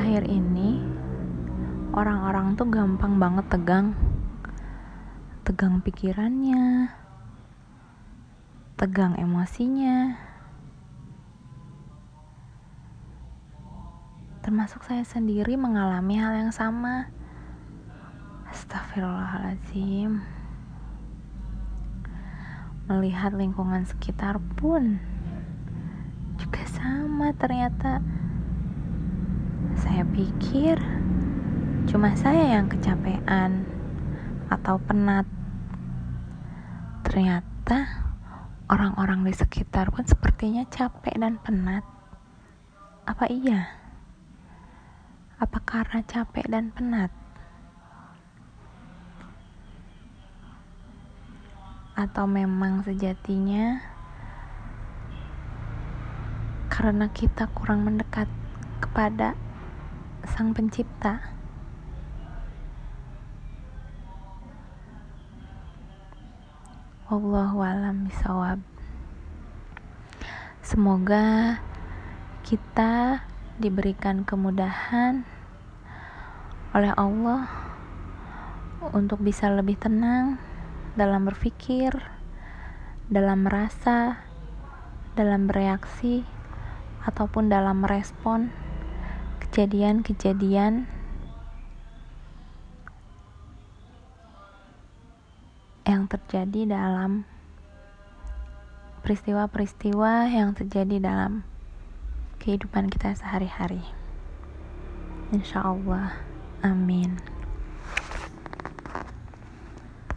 akhir-akhir ini orang-orang tuh gampang banget tegang. Tegang pikirannya tegang emosinya. Termasuk saya sendiri mengalami hal yang sama. Astagfirullahaladzim melihat lingkungan sekitar pun juga sama ternyata saya pikir cuma saya yang kecapean atau penat ternyata orang-orang di sekitar pun sepertinya capek dan penat. Apa iya? Apa karena capek dan penat? Atau memang sejatinya karena kita kurang mendekat kepada Sang Pencipta? Wallahu alam bisawab. Semoga kita diberikan kemudahan oleh Allah untuk bisa lebih tenang dalam berpikir, dalam merasa, dalam bereaksi, ataupun dalam merespon kejadian-kejadian yang terjadi dalam peristiwa-peristiwa yang terjadi dalam kehidupan kita sehari-hari. Insya Allah, amin.